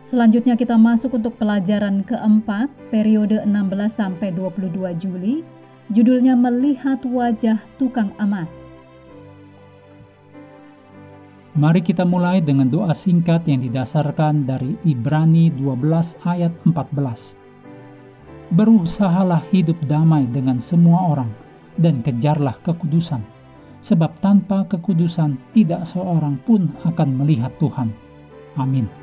Selanjutnya kita masuk untuk pelajaran keempat, periode 16 sampai 22 Juli. Judulnya Melihat Wajah Tukang Emas. Mari kita mulai dengan doa singkat yang didasarkan dari Ibrani 12 ayat 14. Berusahalah hidup damai dengan semua orang dan kejarlah kekudusan, sebab tanpa kekudusan tidak seorang pun akan melihat Tuhan. Amin.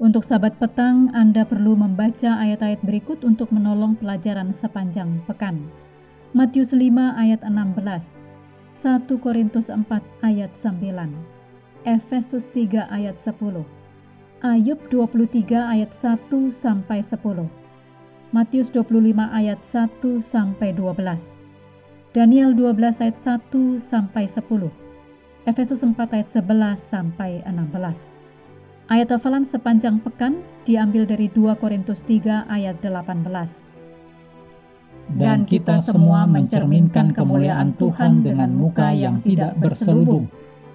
Untuk sahabat petang, Anda perlu membaca ayat-ayat berikut untuk menolong pelajaran sepanjang pekan. Matius 5 ayat 16, 1 Korintus 4 ayat 9, Efesus 3 ayat 10, Ayub 23 ayat 1 sampai 10, Matius 25 ayat 1 sampai 12, Daniel 12 ayat 1 sampai 10, Efesus 4 ayat 11 sampai 16. Ayat hafalan sepanjang pekan diambil dari 2 Korintus 3 ayat 18. Dan kita semua mencerminkan kemuliaan Tuhan dengan muka yang tidak berselubung.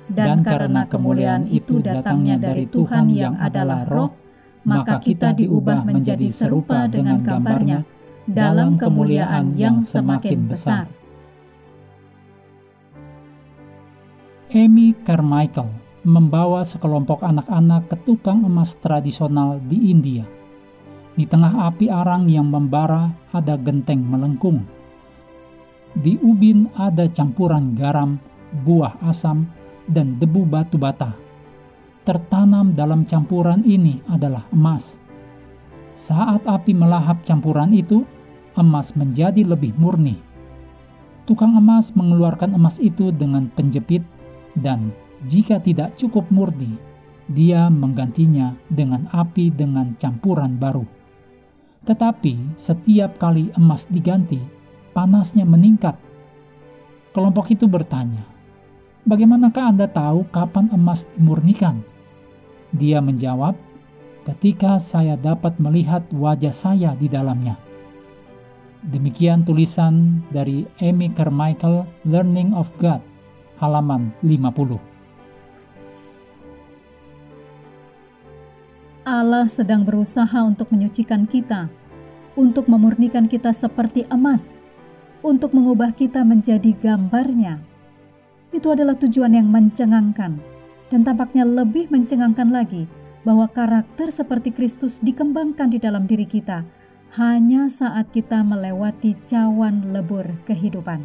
Dan karena kemuliaan itu datangnya dari Tuhan yang adalah roh, maka kita diubah menjadi serupa dengan gambarnya dalam kemuliaan yang semakin besar. Amy Carmichael membawa sekelompok anak-anak ke tukang emas tradisional di India. Di tengah api arang yang membara ada genteng melengkung. Di ubin ada campuran garam, buah asam, dan debu batu bata. Tertanam dalam campuran ini adalah emas. Saat api melahap campuran itu, emas menjadi lebih murni. Tukang emas mengeluarkan emas itu dengan penjepit dan jika tidak cukup murni, dia menggantinya dengan api dengan campuran baru. Tetapi setiap kali emas diganti, panasnya meningkat. Kelompok itu bertanya, "Bagaimanakah Anda tahu kapan emas dimurnikan?" Dia menjawab, "Ketika saya dapat melihat wajah saya di dalamnya." Demikian tulisan dari Amy Carmichael, Learning of God, halaman 50. Allah sedang berusaha untuk menyucikan kita, untuk memurnikan kita seperti emas, untuk mengubah kita menjadi gambarnya. Itu adalah tujuan yang mencengangkan, dan tampaknya lebih mencengangkan lagi bahwa karakter seperti Kristus dikembangkan di dalam diri kita hanya saat kita melewati cawan lebur kehidupan.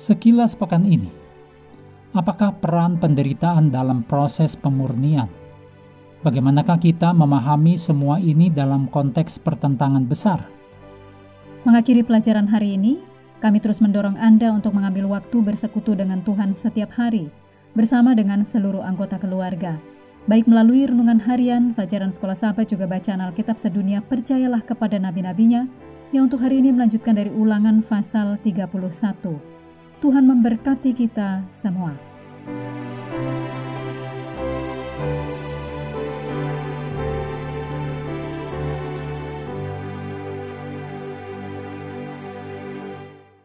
Sekilas pekan ini, apakah peran penderitaan dalam proses pemurnian Bagaimanakah kita memahami semua ini dalam konteks pertentangan besar? Mengakhiri pelajaran hari ini, kami terus mendorong Anda untuk mengambil waktu bersekutu dengan Tuhan setiap hari, bersama dengan seluruh anggota keluarga. Baik melalui renungan harian, pelajaran sekolah sahabat juga bacaan Alkitab sedunia, percayalah kepada nabi-nabinya, yang untuk hari ini melanjutkan dari ulangan pasal 31. Tuhan memberkati kita semua.